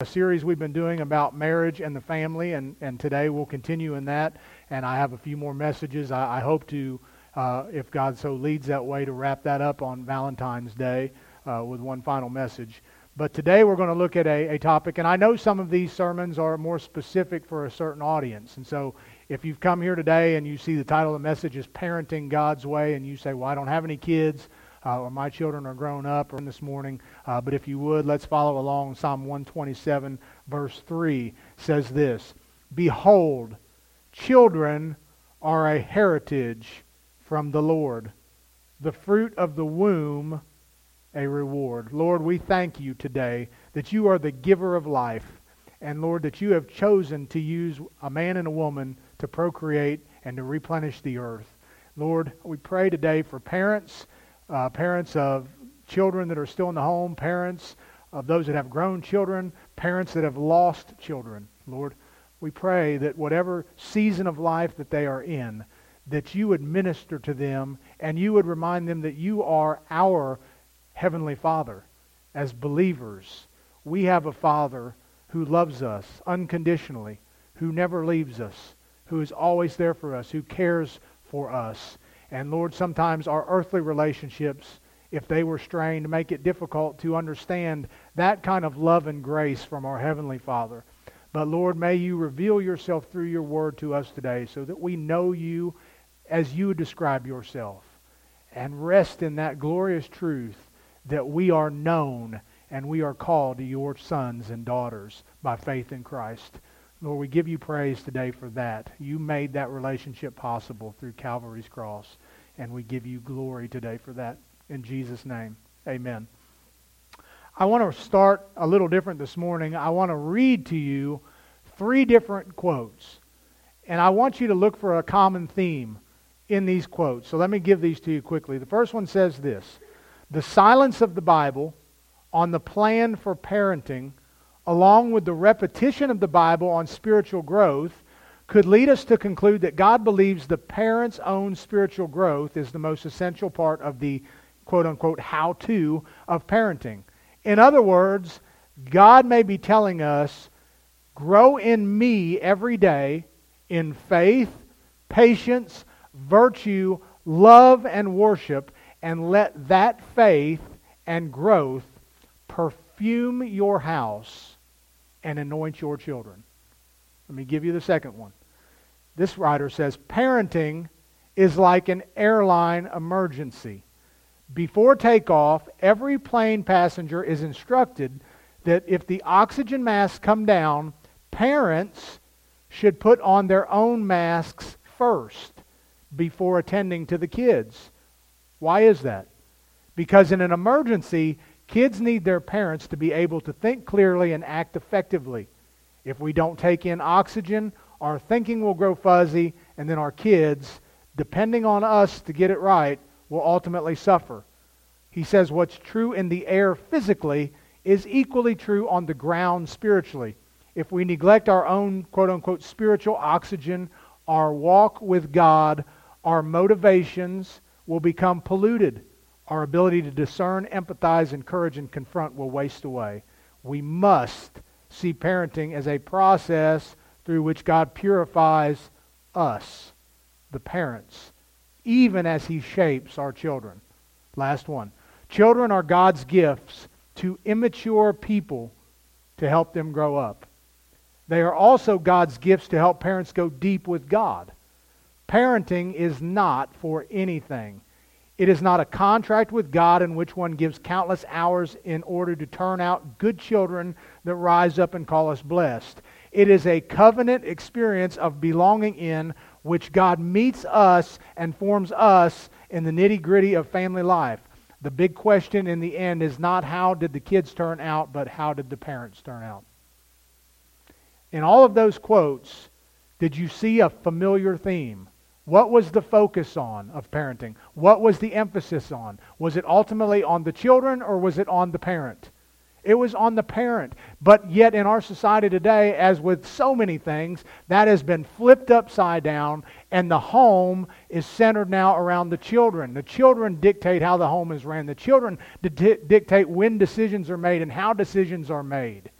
a series we've been doing about marriage and the family, and, and today we'll continue in that. And I have a few more messages. I, I hope to, uh, if God so leads that way, to wrap that up on Valentine's Day uh, with one final message. But today we're going to look at a, a topic, and I know some of these sermons are more specific for a certain audience. And so if you've come here today and you see the title of the message is Parenting God's Way, and you say, Well, I don't have any kids, uh, or my children are grown up or this morning. Uh, but if you would, let's follow along. Psalm 127, verse 3 says this Behold, children are a heritage from the Lord, the fruit of the womb a reward. Lord, we thank you today that you are the giver of life. And Lord, that you have chosen to use a man and a woman to procreate and to replenish the earth. Lord, we pray today for parents uh, parents of children that are still in the home, parents of those that have grown children, parents that have lost children. Lord, we pray that whatever season of life that they are in, that you would minister to them and you would remind them that you are our Heavenly Father. As believers, we have a Father who loves us unconditionally, who never leaves us, who is always there for us, who cares for us. And Lord, sometimes our earthly relationships, if they were strained, make it difficult to understand that kind of love and grace from our Heavenly Father. But Lord, may you reveal yourself through your word to us today so that we know you as you describe yourself and rest in that glorious truth that we are known and we are called to your sons and daughters by faith in Christ. Lord, we give you praise today for that. You made that relationship possible through Calvary's cross, and we give you glory today for that. In Jesus' name, amen. I want to start a little different this morning. I want to read to you three different quotes, and I want you to look for a common theme in these quotes. So let me give these to you quickly. The first one says this The silence of the Bible on the plan for parenting along with the repetition of the Bible on spiritual growth, could lead us to conclude that God believes the parent's own spiritual growth is the most essential part of the quote unquote how to of parenting. In other words, God may be telling us, grow in me every day in faith, patience, virtue, love, and worship, and let that faith and growth perfume your house and anoint your children. Let me give you the second one. This writer says parenting is like an airline emergency. Before takeoff, every plane passenger is instructed that if the oxygen masks come down, parents should put on their own masks first before attending to the kids. Why is that? Because in an emergency, Kids need their parents to be able to think clearly and act effectively. If we don't take in oxygen, our thinking will grow fuzzy, and then our kids, depending on us to get it right, will ultimately suffer. He says what's true in the air physically is equally true on the ground spiritually. If we neglect our own quote unquote spiritual oxygen, our walk with God, our motivations will become polluted our ability to discern, empathize, encourage, and confront will waste away. We must see parenting as a process through which God purifies us, the parents, even as He shapes our children. Last one. Children are God's gifts to immature people to help them grow up. They are also God's gifts to help parents go deep with God. Parenting is not for anything. It is not a contract with God in which one gives countless hours in order to turn out good children that rise up and call us blessed. It is a covenant experience of belonging in which God meets us and forms us in the nitty gritty of family life. The big question in the end is not how did the kids turn out, but how did the parents turn out. In all of those quotes, did you see a familiar theme? What was the focus on of parenting? What was the emphasis on? Was it ultimately on the children or was it on the parent? It was on the parent. But yet, in our society today, as with so many things, that has been flipped upside down, and the home is centered now around the children. The children dictate how the home is ran, the children dictate when decisions are made and how decisions are made.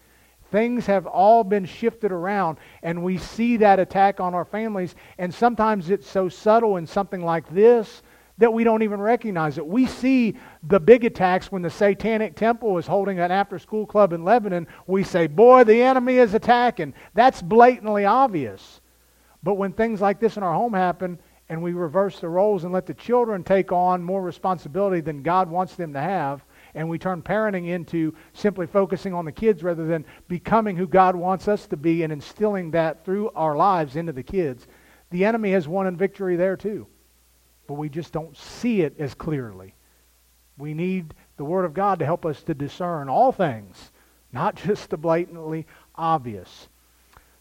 Things have all been shifted around, and we see that attack on our families. And sometimes it's so subtle in something like this that we don't even recognize it. We see the big attacks when the Satanic Temple is holding an after school club in Lebanon. We say, Boy, the enemy is attacking. That's blatantly obvious. But when things like this in our home happen, and we reverse the roles and let the children take on more responsibility than God wants them to have, and we turn parenting into simply focusing on the kids rather than becoming who God wants us to be and instilling that through our lives into the kids, the enemy has won in victory there too. But we just don't see it as clearly. We need the Word of God to help us to discern all things, not just the blatantly obvious.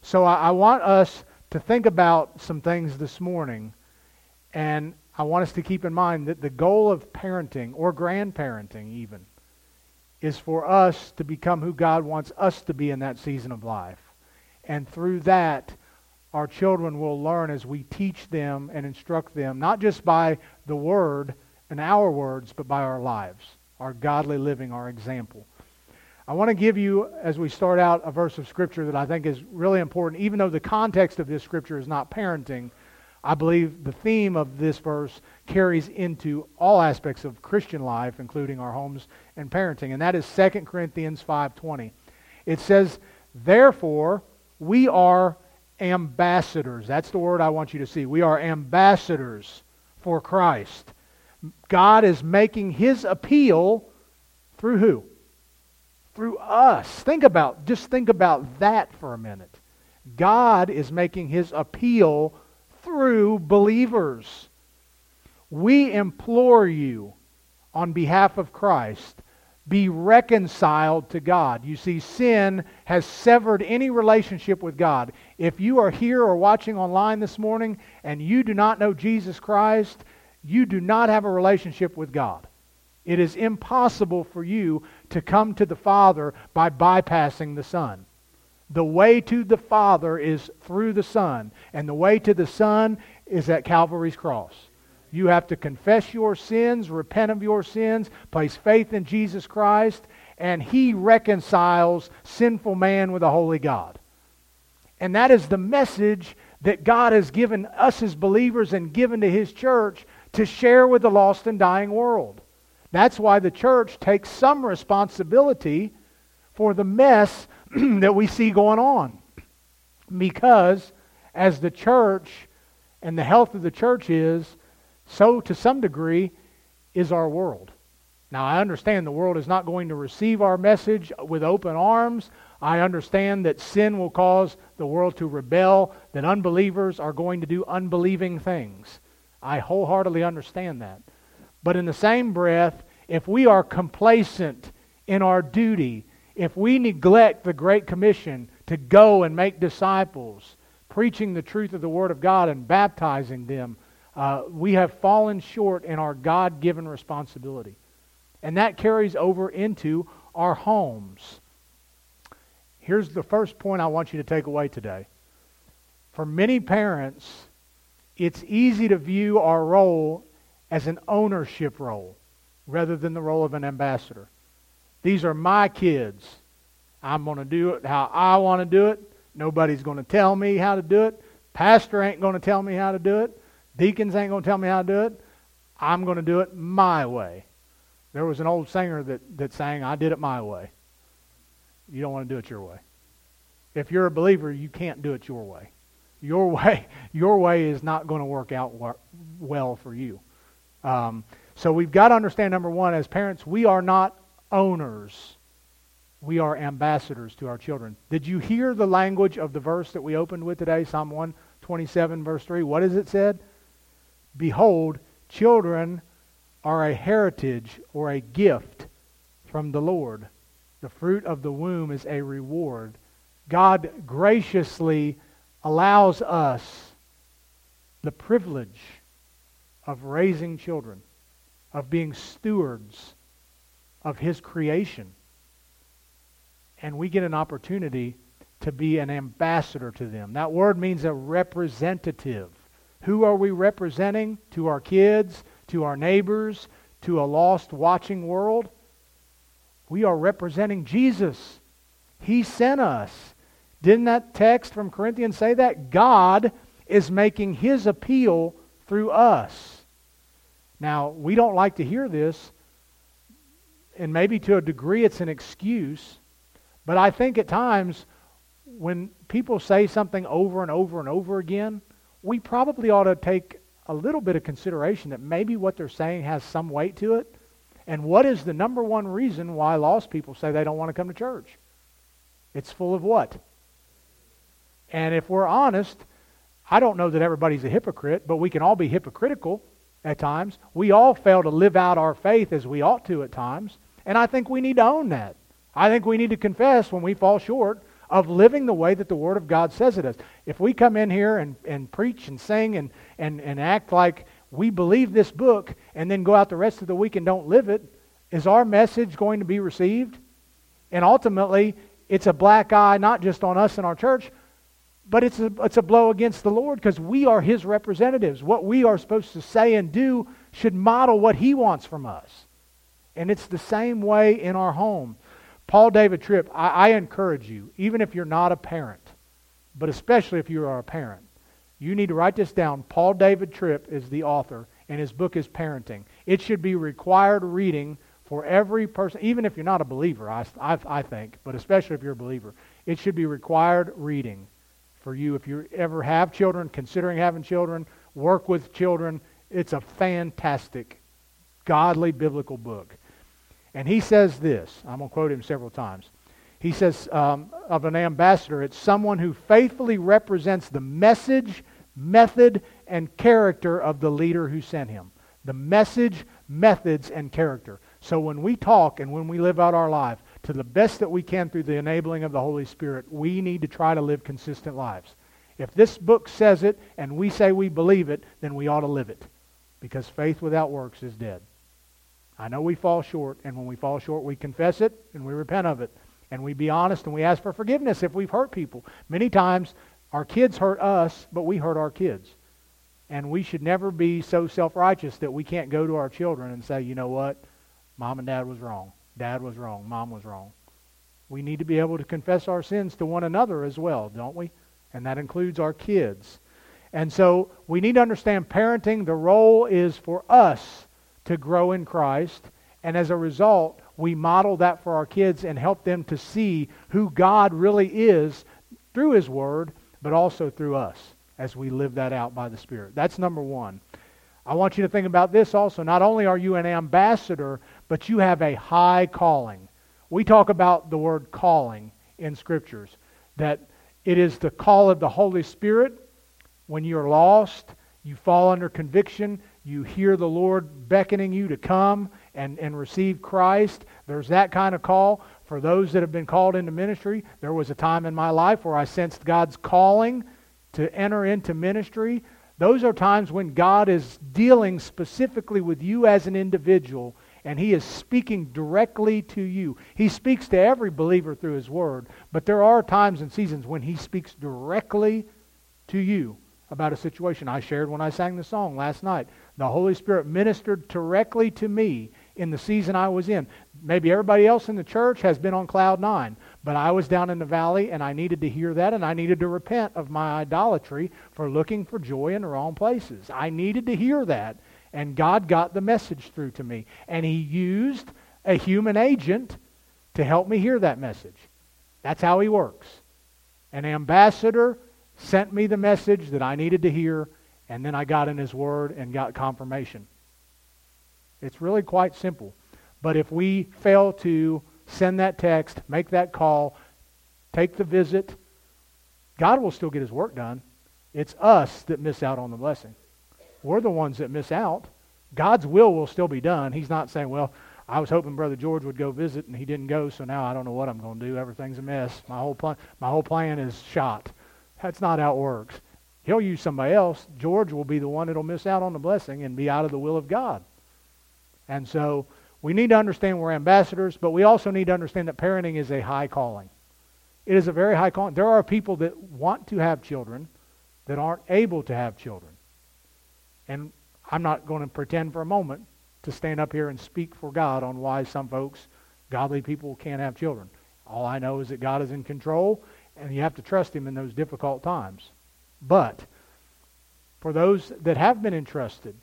So I, I want us to think about some things this morning, and I want us to keep in mind that the goal of parenting, or grandparenting even, is for us to become who God wants us to be in that season of life. And through that, our children will learn as we teach them and instruct them, not just by the word and our words, but by our lives, our godly living, our example. I want to give you, as we start out, a verse of Scripture that I think is really important, even though the context of this Scripture is not parenting. I believe the theme of this verse carries into all aspects of Christian life, including our homes and parenting, and that is 2 Corinthians 5:20. It says, "Therefore, we are ambassadors." That's the word I want you to see. We are ambassadors for Christ. God is making his appeal through who? Through us. Think about just think about that for a minute. God is making his appeal through believers. We implore you on behalf of Christ, be reconciled to God. You see, sin has severed any relationship with God. If you are here or watching online this morning and you do not know Jesus Christ, you do not have a relationship with God. It is impossible for you to come to the Father by bypassing the Son. The way to the Father is through the Son, and the way to the Son is at Calvary's cross. You have to confess your sins, repent of your sins, place faith in Jesus Christ, and He reconciles sinful man with a holy God. And that is the message that God has given us as believers and given to His church to share with the lost and dying world. That's why the church takes some responsibility for the mess that we see going on. Because as the church and the health of the church is, so to some degree is our world. Now, I understand the world is not going to receive our message with open arms. I understand that sin will cause the world to rebel, that unbelievers are going to do unbelieving things. I wholeheartedly understand that. But in the same breath, if we are complacent in our duty if we neglect the Great Commission to go and make disciples, preaching the truth of the Word of God and baptizing them, uh, we have fallen short in our God given responsibility. And that carries over into our homes. Here's the first point I want you to take away today. For many parents, it's easy to view our role as an ownership role rather than the role of an ambassador. These are my kids. I'm going to do it how I want to do it. Nobody's going to tell me how to do it. Pastor ain't going to tell me how to do it. Deacons ain't going to tell me how to do it. I'm going to do it my way. There was an old singer that, that sang, I did it my way. You don't want to do it your way. If you're a believer, you can't do it your way. Your way, your way is not going to work out well for you. Um, so we've got to understand, number one, as parents, we are not owners. We are ambassadors to our children. Did you hear the language of the verse that we opened with today, Psalm 127, verse 3? What is it said? Behold, children are a heritage or a gift from the Lord. The fruit of the womb is a reward. God graciously allows us the privilege of raising children, of being stewards of His creation. And we get an opportunity to be an ambassador to them. That word means a representative. Who are we representing? To our kids, to our neighbors, to a lost watching world? We are representing Jesus. He sent us. Didn't that text from Corinthians say that? God is making his appeal through us. Now, we don't like to hear this, and maybe to a degree it's an excuse, but I think at times when people say something over and over and over again, we probably ought to take a little bit of consideration that maybe what they're saying has some weight to it. And what is the number one reason why lost people say they don't want to come to church? It's full of what? And if we're honest, I don't know that everybody's a hypocrite, but we can all be hypocritical at times. We all fail to live out our faith as we ought to at times. And I think we need to own that. I think we need to confess when we fall short of living the way that the Word of God says it is. If we come in here and, and preach and sing and, and, and act like we believe this book and then go out the rest of the week and don't live it, is our message going to be received? And ultimately, it's a black eye not just on us and our church, but it's a, it's a blow against the Lord because we are His representatives. What we are supposed to say and do should model what He wants from us. And it's the same way in our home. Paul David Tripp, I, I encourage you, even if you're not a parent, but especially if you are a parent, you need to write this down. Paul David Tripp is the author, and his book is Parenting. It should be required reading for every person, even if you're not a believer, I, I, I think, but especially if you're a believer. It should be required reading for you if you ever have children, considering having children, work with children. It's a fantastic, godly biblical book. And he says this I'm going to quote him several times. He says um, of an ambassador, it's someone who faithfully represents the message, method, and character of the leader who sent him. The message, methods, and character. So when we talk and when we live out our life to the best that we can through the enabling of the Holy Spirit, we need to try to live consistent lives. If this book says it and we say we believe it, then we ought to live it. Because faith without works is dead. I know we fall short, and when we fall short, we confess it and we repent of it. And we be honest and we ask for forgiveness if we've hurt people. Many times, our kids hurt us, but we hurt our kids. And we should never be so self righteous that we can't go to our children and say, you know what? Mom and dad was wrong. Dad was wrong. Mom was wrong. We need to be able to confess our sins to one another as well, don't we? And that includes our kids. And so we need to understand parenting, the role is for us to grow in Christ. And as a result, we model that for our kids and help them to see who God really is through His Word, but also through us as we live that out by the Spirit. That's number one. I want you to think about this also. Not only are you an ambassador, but you have a high calling. We talk about the word calling in Scriptures, that it is the call of the Holy Spirit when you're lost, you fall under conviction, you hear the Lord beckoning you to come and, and receive Christ. There's that kind of call. For those that have been called into ministry, there was a time in my life where I sensed God's calling to enter into ministry. Those are times when God is dealing specifically with you as an individual and He is speaking directly to you. He speaks to every believer through His Word, but there are times and seasons when He speaks directly to you about a situation. I shared when I sang the song last night. The Holy Spirit ministered directly to me in the season I was in. Maybe everybody else in the church has been on cloud nine, but I was down in the valley and I needed to hear that and I needed to repent of my idolatry for looking for joy in the wrong places. I needed to hear that, and God got the message through to me. And He used a human agent to help me hear that message. That's how He works. An ambassador sent me the message that I needed to hear, and then I got in His Word and got confirmation. It's really quite simple. But if we fail to send that text, make that call, take the visit, God will still get His work done. It's us that miss out on the blessing. We're the ones that miss out. God's will will still be done. He's not saying, well, I was hoping Brother George would go visit, and he didn't go, so now I don't know what I'm going to do. Everything's a mess. My whole plan, my whole plan is shot. That's not how it works. He'll use somebody else. George will be the one that'll miss out on the blessing and be out of the will of God. And so we need to understand we're ambassadors, but we also need to understand that parenting is a high calling. It is a very high calling. There are people that want to have children that aren't able to have children. And I'm not going to pretend for a moment to stand up here and speak for God on why some folks, godly people, can't have children. All I know is that God is in control, and you have to trust Him in those difficult times. But for those that have been entrusted,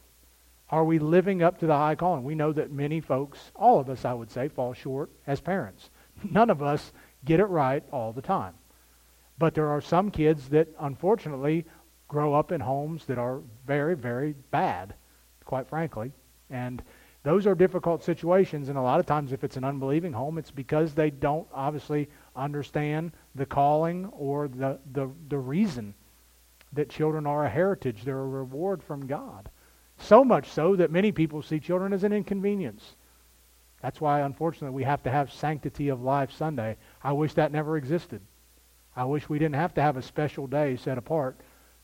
are we living up to the high calling? We know that many folks, all of us, I would say, fall short as parents. None of us get it right all the time. But there are some kids that, unfortunately, grow up in homes that are very, very bad, quite frankly. And those are difficult situations. And a lot of times, if it's an unbelieving home, it's because they don't obviously understand the calling or the, the, the reason that children are a heritage. They're a reward from God. So much so that many people see children as an inconvenience. That's why, unfortunately, we have to have Sanctity of Life Sunday. I wish that never existed. I wish we didn't have to have a special day set apart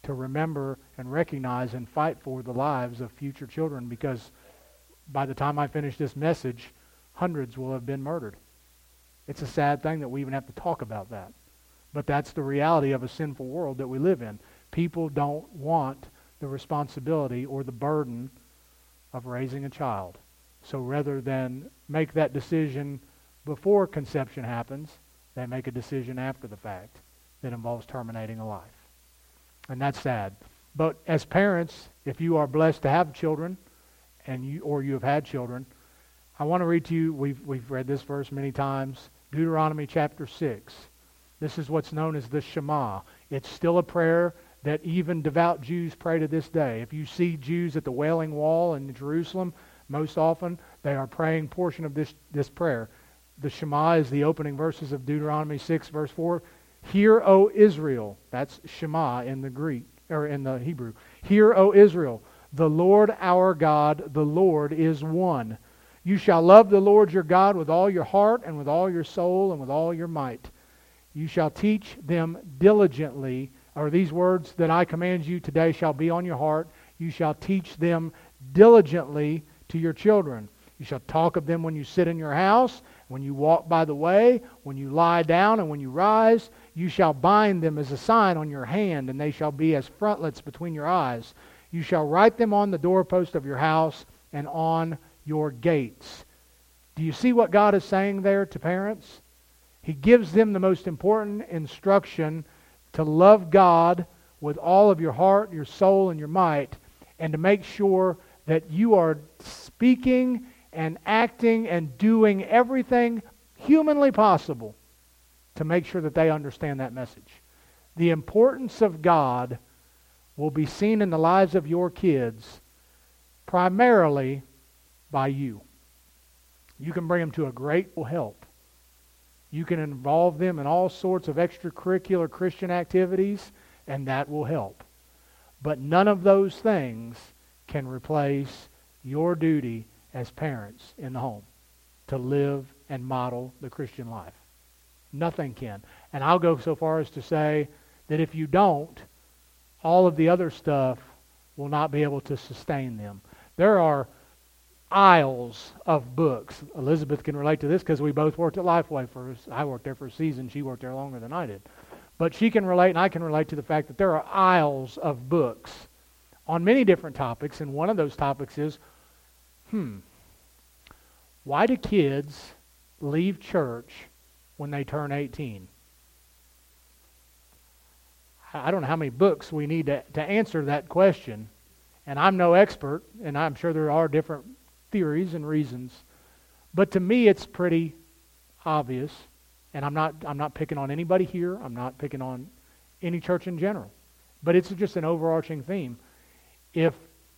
to remember and recognize and fight for the lives of future children because by the time I finish this message, hundreds will have been murdered. It's a sad thing that we even have to talk about that. But that's the reality of a sinful world that we live in. People don't want the responsibility or the burden of raising a child. So rather than make that decision before conception happens, they make a decision after the fact that involves terminating a life. And that's sad. But as parents, if you are blessed to have children, and you or you have had children, I want to read to you. We've we've read this verse many times. Deuteronomy chapter six. This is what's known as the Shema. It's still a prayer that even devout Jews pray to this day. If you see Jews at the Wailing Wall in Jerusalem, most often they are praying portion of this, this prayer. The Shema is the opening verses of Deuteronomy 6, verse 4. Hear, O Israel. That's Shema in the Greek, or in the Hebrew. Hear, O Israel. The Lord our God, the Lord is one. You shall love the Lord your God with all your heart and with all your soul and with all your might. You shall teach them diligently, or these words that I command you today shall be on your heart. You shall teach them diligently to your children. You shall talk of them when you sit in your house, when you walk by the way, when you lie down, and when you rise. You shall bind them as a sign on your hand, and they shall be as frontlets between your eyes. You shall write them on the doorpost of your house and on your gates. Do you see what God is saying there to parents? He gives them the most important instruction to love God with all of your heart, your soul, and your might, and to make sure that you are speaking and acting and doing everything humanly possible to make sure that they understand that message. The importance of God will be seen in the lives of your kids primarily by you. You can bring them to a great help. You can involve them in all sorts of extracurricular Christian activities, and that will help. But none of those things can replace your duty as parents in the home to live and model the Christian life. Nothing can. And I'll go so far as to say that if you don't, all of the other stuff will not be able to sustain them. There are aisles of books. Elizabeth can relate to this because we both worked at Lifeway for I worked there for a season, she worked there longer than I did. But she can relate and I can relate to the fact that there are aisles of books on many different topics and one of those topics is hmm why do kids leave church when they turn 18? I don't know how many books we need to, to answer that question. And I'm no expert, and I'm sure there are different theories and reasons. But to me, it's pretty obvious. And I'm not, I'm not picking on anybody here. I'm not picking on any church in general. But it's just an overarching theme. If,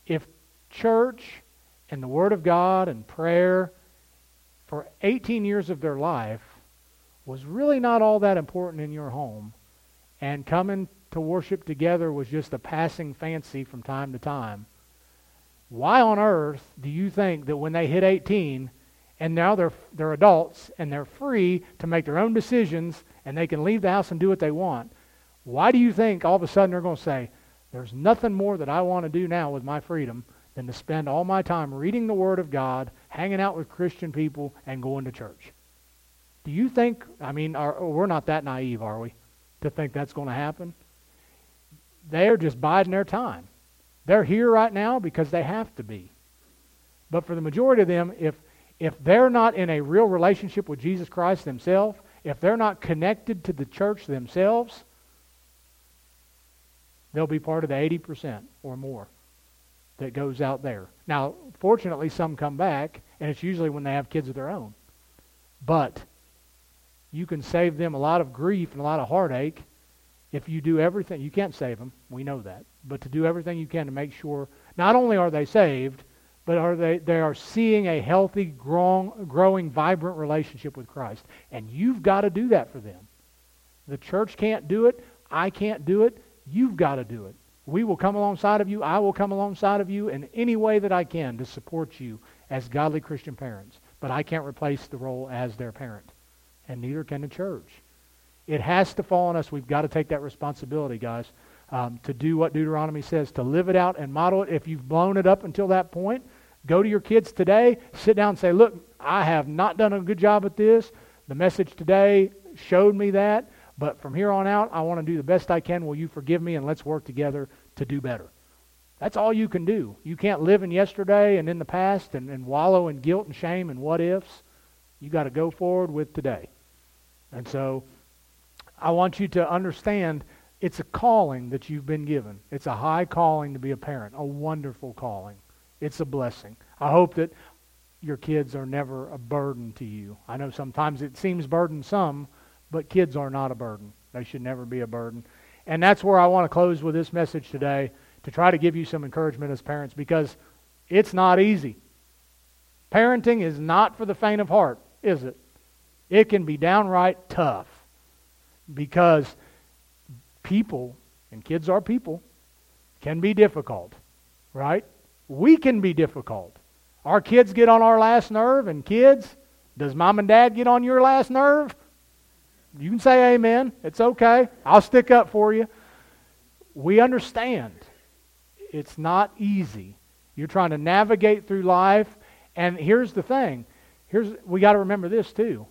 if church and the Word of God and prayer for 18 years of their life was really not all that important in your home, and coming to worship together was just a passing fancy from time to time, why on earth do you think that when they hit 18 and now they're, they're adults and they're free to make their own decisions and they can leave the house and do what they want, why do you think all of a sudden they're going to say, there's nothing more that I want to do now with my freedom than to spend all my time reading the Word of God, hanging out with Christian people, and going to church? Do you think, I mean, are, we're not that naive, are we, to think that's going to happen? They're just biding their time. They're here right now because they have to be. But for the majority of them, if, if they're not in a real relationship with Jesus Christ themselves, if they're not connected to the church themselves, they'll be part of the 80% or more that goes out there. Now, fortunately, some come back, and it's usually when they have kids of their own. But you can save them a lot of grief and a lot of heartache if you do everything. You can't save them, we know that. But to do everything you can to make sure not only are they saved, but are they, they are seeing a healthy, growing, growing, vibrant relationship with Christ. And you've got to do that for them. The church can't do it. I can't do it. You've got to do it. We will come alongside of you. I will come alongside of you in any way that I can to support you as godly Christian parents. But I can't replace the role as their parent. And neither can the church. It has to fall on us. We've got to take that responsibility, guys, um, to do what Deuteronomy says, to live it out and model it. If you've blown it up until that point, go to your kids today, sit down and say, Look, I have not done a good job at this. The message today showed me that. But from here on out, I want to do the best I can. Will you forgive me? And let's work together to do better. That's all you can do. You can't live in yesterday and in the past and, and wallow in guilt and shame and what ifs. You got to go forward with today. And so I want you to understand it's a calling that you've been given. It's a high calling to be a parent, a wonderful calling. It's a blessing. I hope that your kids are never a burden to you. I know sometimes it seems burdensome but kids are not a burden. They should never be a burden. And that's where I want to close with this message today to try to give you some encouragement as parents because it's not easy. Parenting is not for the faint of heart, is it? It can be downright tough because people, and kids are people, can be difficult, right? We can be difficult. Our kids get on our last nerve, and kids, does mom and dad get on your last nerve? You can say amen. It's okay. I'll stick up for you. We understand it's not easy. You're trying to navigate through life. And here's the thing. Here's we got to remember this too.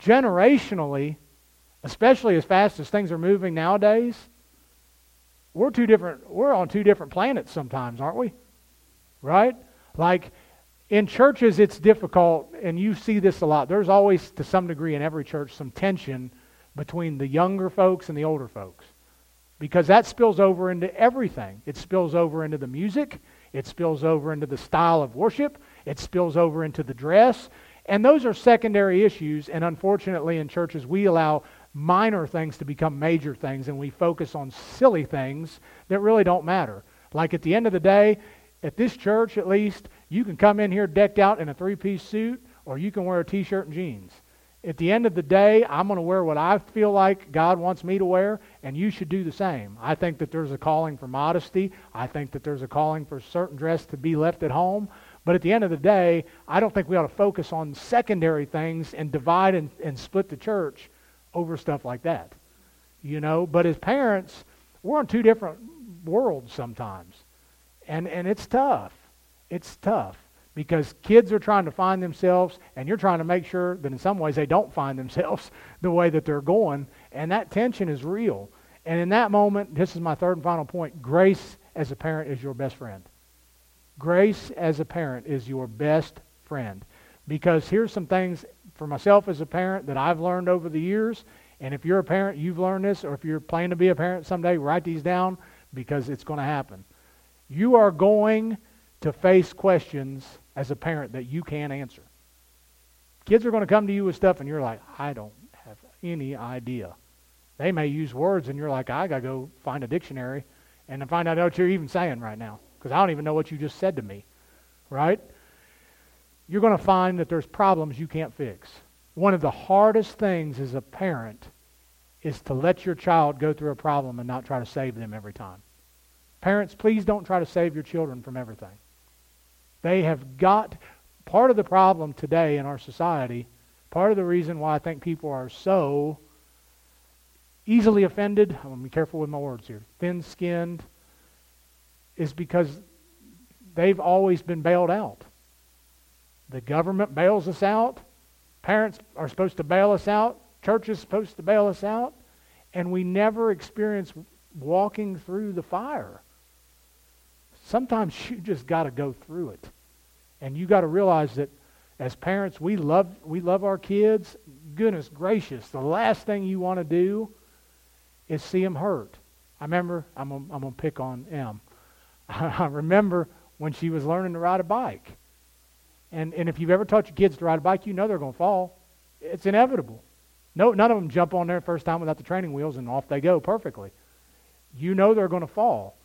Generationally, especially as fast as things are moving nowadays, we're two different we're on two different planets sometimes, aren't we? Right? Like in churches, it's difficult, and you see this a lot. There's always, to some degree, in every church, some tension between the younger folks and the older folks because that spills over into everything. It spills over into the music, it spills over into the style of worship, it spills over into the dress. And those are secondary issues, and unfortunately, in churches, we allow minor things to become major things, and we focus on silly things that really don't matter. Like at the end of the day, at this church at least, you can come in here decked out in a three piece suit, or you can wear a t shirt and jeans. At the end of the day, I'm going to wear what I feel like God wants me to wear, and you should do the same. I think that there's a calling for modesty. I think that there's a calling for certain dress to be left at home. But at the end of the day, I don't think we ought to focus on secondary things and divide and, and split the church over stuff like that. You know, but as parents, we're in two different worlds sometimes. And, and it's tough. It's tough because kids are trying to find themselves, and you're trying to make sure that in some ways they don't find themselves the way that they're going. And that tension is real. And in that moment, this is my third and final point grace as a parent is your best friend. Grace as a parent is your best friend. Because here's some things for myself as a parent that I've learned over the years. And if you're a parent, you've learned this, or if you're planning to be a parent someday, write these down because it's going to happen. You are going to face questions as a parent that you can't answer. Kids are going to come to you with stuff, and you're like, I don't have any idea. They may use words, and you're like, I got to go find a dictionary and find out what you're even saying right now because I don't even know what you just said to me, right? You're going to find that there's problems you can't fix. One of the hardest things as a parent is to let your child go through a problem and not try to save them every time. Parents, please don't try to save your children from everything. They have got part of the problem today in our society, part of the reason why I think people are so easily offended, I'm going to be careful with my words here, thin skinned, is because they've always been bailed out. The government bails us out. Parents are supposed to bail us out. Church is supposed to bail us out. And we never experience walking through the fire. Sometimes you just got to go through it. And you got to realize that As parents, we love we love our kids. Goodness gracious, the last thing you want to do is see them hurt. I remember I'm gonna, I'm gonna pick on M. I remember when she was learning to ride a bike. And and if you've ever taught your kids to ride a bike, you know they're gonna fall. It's inevitable. No, none of them jump on there first time without the training wheels and off they go perfectly. You know they're going to fall.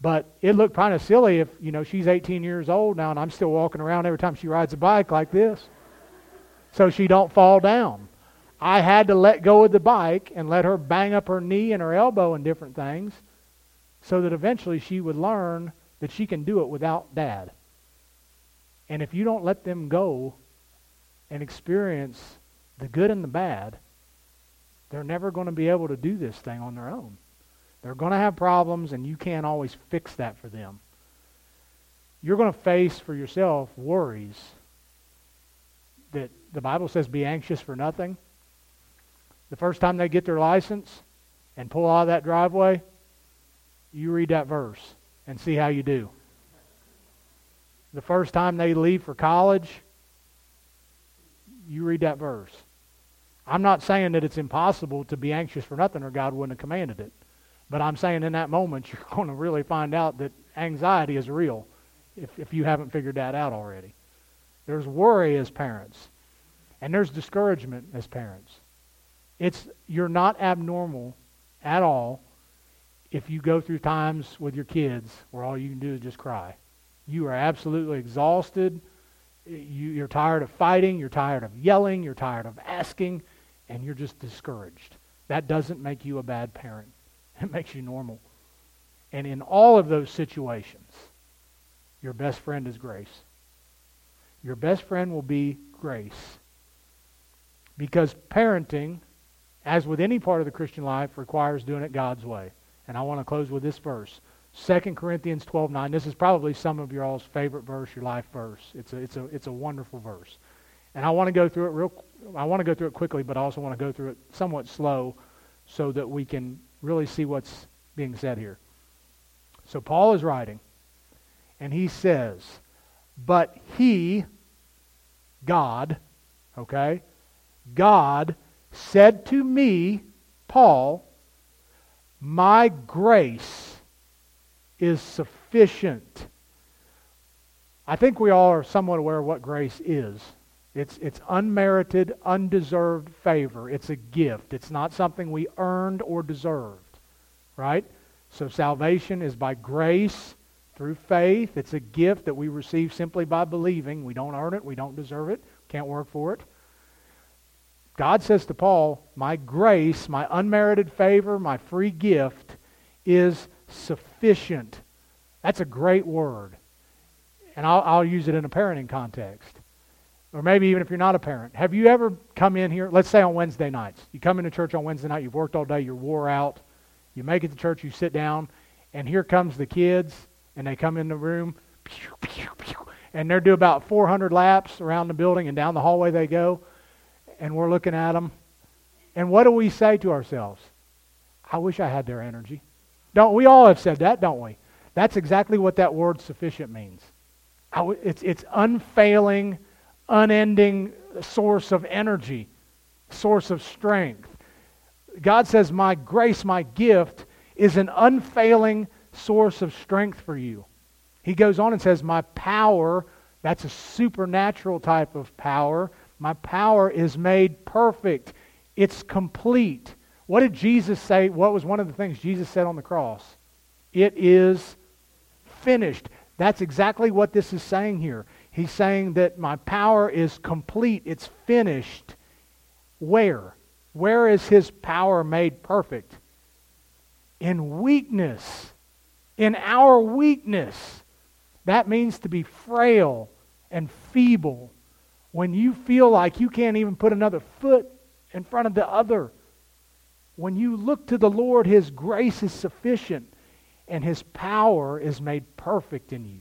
But it looked kind of silly if, you know, she's 18 years old now and I'm still walking around every time she rides a bike like this. So she don't fall down. I had to let go of the bike and let her bang up her knee and her elbow and different things so that eventually she would learn that she can do it without dad. And if you don't let them go and experience the good and the bad, they're never going to be able to do this thing on their own. They're going to have problems, and you can't always fix that for them. You're going to face for yourself worries that the Bible says be anxious for nothing. The first time they get their license and pull out of that driveway, you read that verse and see how you do. The first time they leave for college, you read that verse. I'm not saying that it's impossible to be anxious for nothing or God wouldn't have commanded it. But I'm saying in that moment, you're going to really find out that anxiety is real if, if you haven't figured that out already. There's worry as parents, and there's discouragement as parents. It's, you're not abnormal at all if you go through times with your kids where all you can do is just cry. You are absolutely exhausted you, you're tired of fighting, you're tired of yelling, you're tired of asking, and you're just discouraged. That doesn't make you a bad parent. It makes you normal. And in all of those situations, your best friend is grace. Your best friend will be grace. Because parenting, as with any part of the Christian life, requires doing it God's way. And I want to close with this verse. 2 Corinthians 12:9. This is probably some of your all's favorite verse, your life verse. It's a, it's a, it's a wonderful verse. And I want to go through it real I want to go through it quickly, but I also want to go through it somewhat slow so that we can really see what's being said here. So Paul is writing, and he says, But he, God, okay, God said to me, Paul, My grace is sufficient. I think we all are somewhat aware of what grace is. It's, it's unmerited, undeserved favor. It's a gift. It's not something we earned or deserved, right? So salvation is by grace through faith. It's a gift that we receive simply by believing. We don't earn it. We don't deserve it. Can't work for it. God says to Paul, My grace, my unmerited favor, my free gift is sufficient. That's a great word. And I'll, I'll use it in a parenting context. Or maybe even if you're not a parent. Have you ever come in here, let's say on Wednesday nights? You come into church on Wednesday night, you've worked all day, you're wore out. You make it to church, you sit down, and here comes the kids, and they come in the room, and they're doing about 400 laps around the building, and down the hallway they go, and we're looking at them. And what do we say to ourselves? I wish I had their energy. Don't we all have said that, don't we? That's exactly what that word sufficient means. It's, it's unfailing, unending source of energy, source of strength. God says, My grace, my gift, is an unfailing source of strength for you. He goes on and says, My power, that's a supernatural type of power. My power is made perfect. It's complete. What did Jesus say? What was one of the things Jesus said on the cross? It is finished. That's exactly what this is saying here. He's saying that my power is complete, it's finished. Where? Where is his power made perfect? In weakness. In our weakness. That means to be frail and feeble. When you feel like you can't even put another foot in front of the other when you look to the Lord, His grace is sufficient and His power is made perfect in you.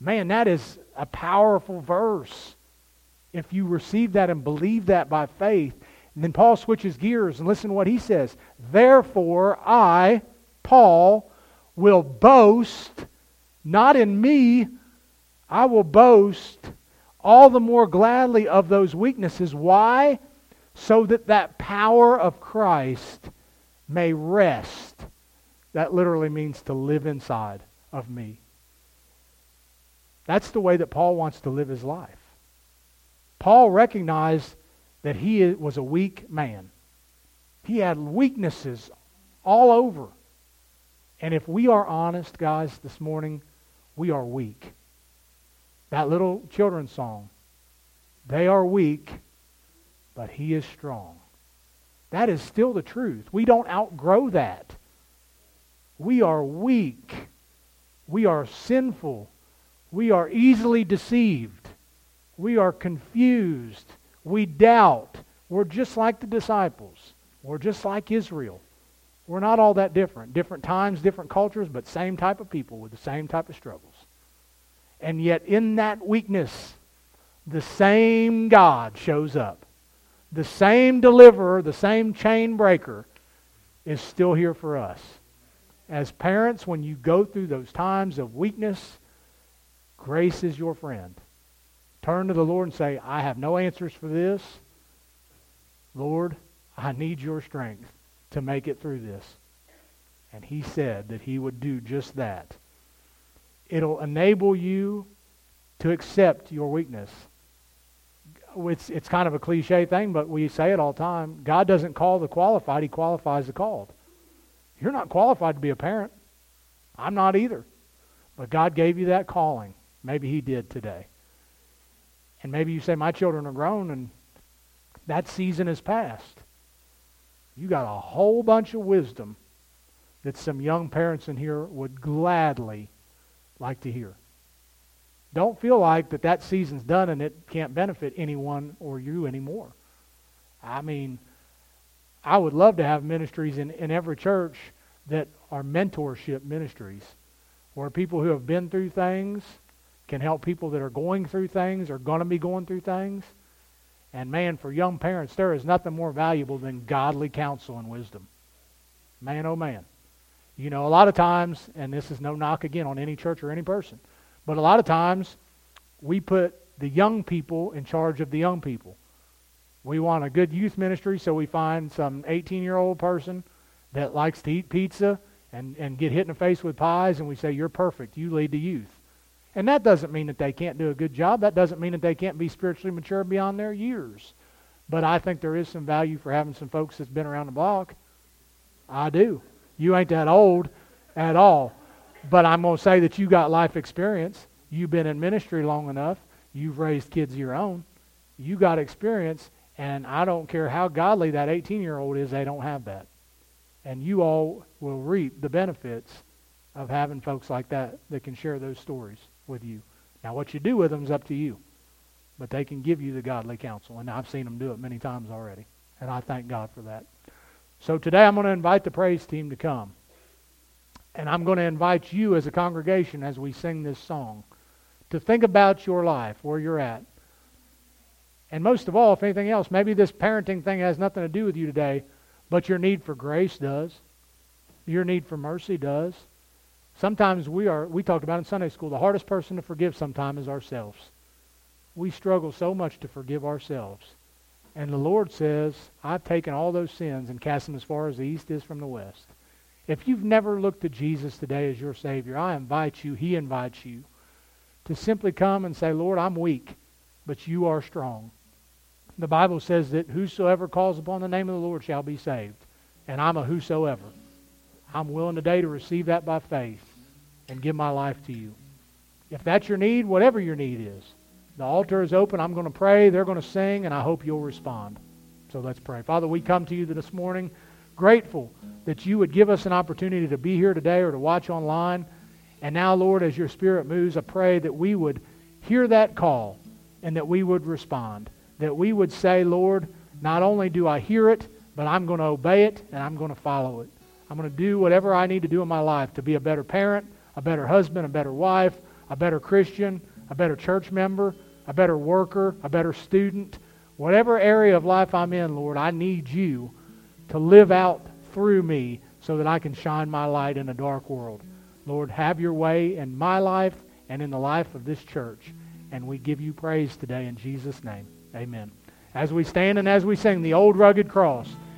Man, that is a powerful verse. If you receive that and believe that by faith, and then Paul switches gears and listen to what he says. Therefore, I, Paul, will boast not in me, I will boast all the more gladly of those weaknesses. Why? So that that power of Christ may rest. That literally means to live inside of me. That's the way that Paul wants to live his life. Paul recognized that he was a weak man. He had weaknesses all over. And if we are honest, guys, this morning, we are weak. That little children's song, they are weak, but he is strong. That is still the truth. We don't outgrow that. We are weak. We are sinful. We are easily deceived. We are confused. We doubt. We're just like the disciples. We're just like Israel. We're not all that different. Different times, different cultures, but same type of people with the same type of struggles. And yet, in that weakness, the same God shows up. The same deliverer, the same chain breaker is still here for us. As parents, when you go through those times of weakness, grace is your friend. Turn to the Lord and say, I have no answers for this. Lord, I need your strength to make it through this. And he said that he would do just that. It'll enable you to accept your weakness. It's, it's kind of a cliche thing, but we say it all the time. God doesn't call the qualified, he qualifies the called. You're not qualified to be a parent. I'm not either. But God gave you that calling. Maybe he did today. And maybe you say, My children are grown and that season is past. You got a whole bunch of wisdom that some young parents in here would gladly like to hear. Don't feel like that that season's done and it can't benefit anyone or you anymore. I mean, I would love to have ministries in, in every church that are mentorship ministries where people who have been through things can help people that are going through things or going to be going through things. And man, for young parents, there is nothing more valuable than godly counsel and wisdom. Man, oh man. You know, a lot of times, and this is no knock again on any church or any person, but a lot of times we put the young people in charge of the young people. We want a good youth ministry, so we find some 18 year old person that likes to eat pizza and, and get hit in the face with pies, and we say, You're perfect. You lead the youth. And that doesn't mean that they can't do a good job. That doesn't mean that they can't be spiritually mature beyond their years. But I think there is some value for having some folks that's been around the block. I do. You ain't that old at all. But I'm going to say that you got life experience. You've been in ministry long enough. You've raised kids of your own. You got experience. And I don't care how godly that 18 year old is, they don't have that. And you all will reap the benefits of having folks like that that can share those stories with you. Now, what you do with them is up to you. But they can give you the godly counsel. And I've seen them do it many times already. And I thank God for that. So today I'm going to invite the praise team to come. And I'm going to invite you as a congregation as we sing this song to think about your life, where you're at. And most of all, if anything else, maybe this parenting thing has nothing to do with you today, but your need for grace does. Your need for mercy does. Sometimes we are, we talked about in Sunday school, the hardest person to forgive sometimes is ourselves. We struggle so much to forgive ourselves. And the Lord says, I've taken all those sins and cast them as far as the east is from the west. If you've never looked to Jesus today as your Savior, I invite you, He invites you, to simply come and say, Lord, I'm weak, but you are strong. The Bible says that whosoever calls upon the name of the Lord shall be saved. And I'm a whosoever. I'm willing today to receive that by faith and give my life to you. If that's your need, whatever your need is, the altar is open. I'm going to pray. They're going to sing, and I hope you'll respond. So let's pray. Father, we come to you this morning grateful that you would give us an opportunity to be here today or to watch online. And now, Lord, as your Spirit moves, I pray that we would hear that call and that we would respond. That we would say, Lord, not only do I hear it, but I'm going to obey it and I'm going to follow it. I'm going to do whatever I need to do in my life to be a better parent, a better husband, a better wife, a better Christian, a better church member, a better worker, a better student. Whatever area of life I'm in, Lord, I need you to live out through me so that I can shine my light in a dark world. Lord, have your way in my life and in the life of this church. And we give you praise today in Jesus' name. Amen. As we stand and as we sing the old rugged cross,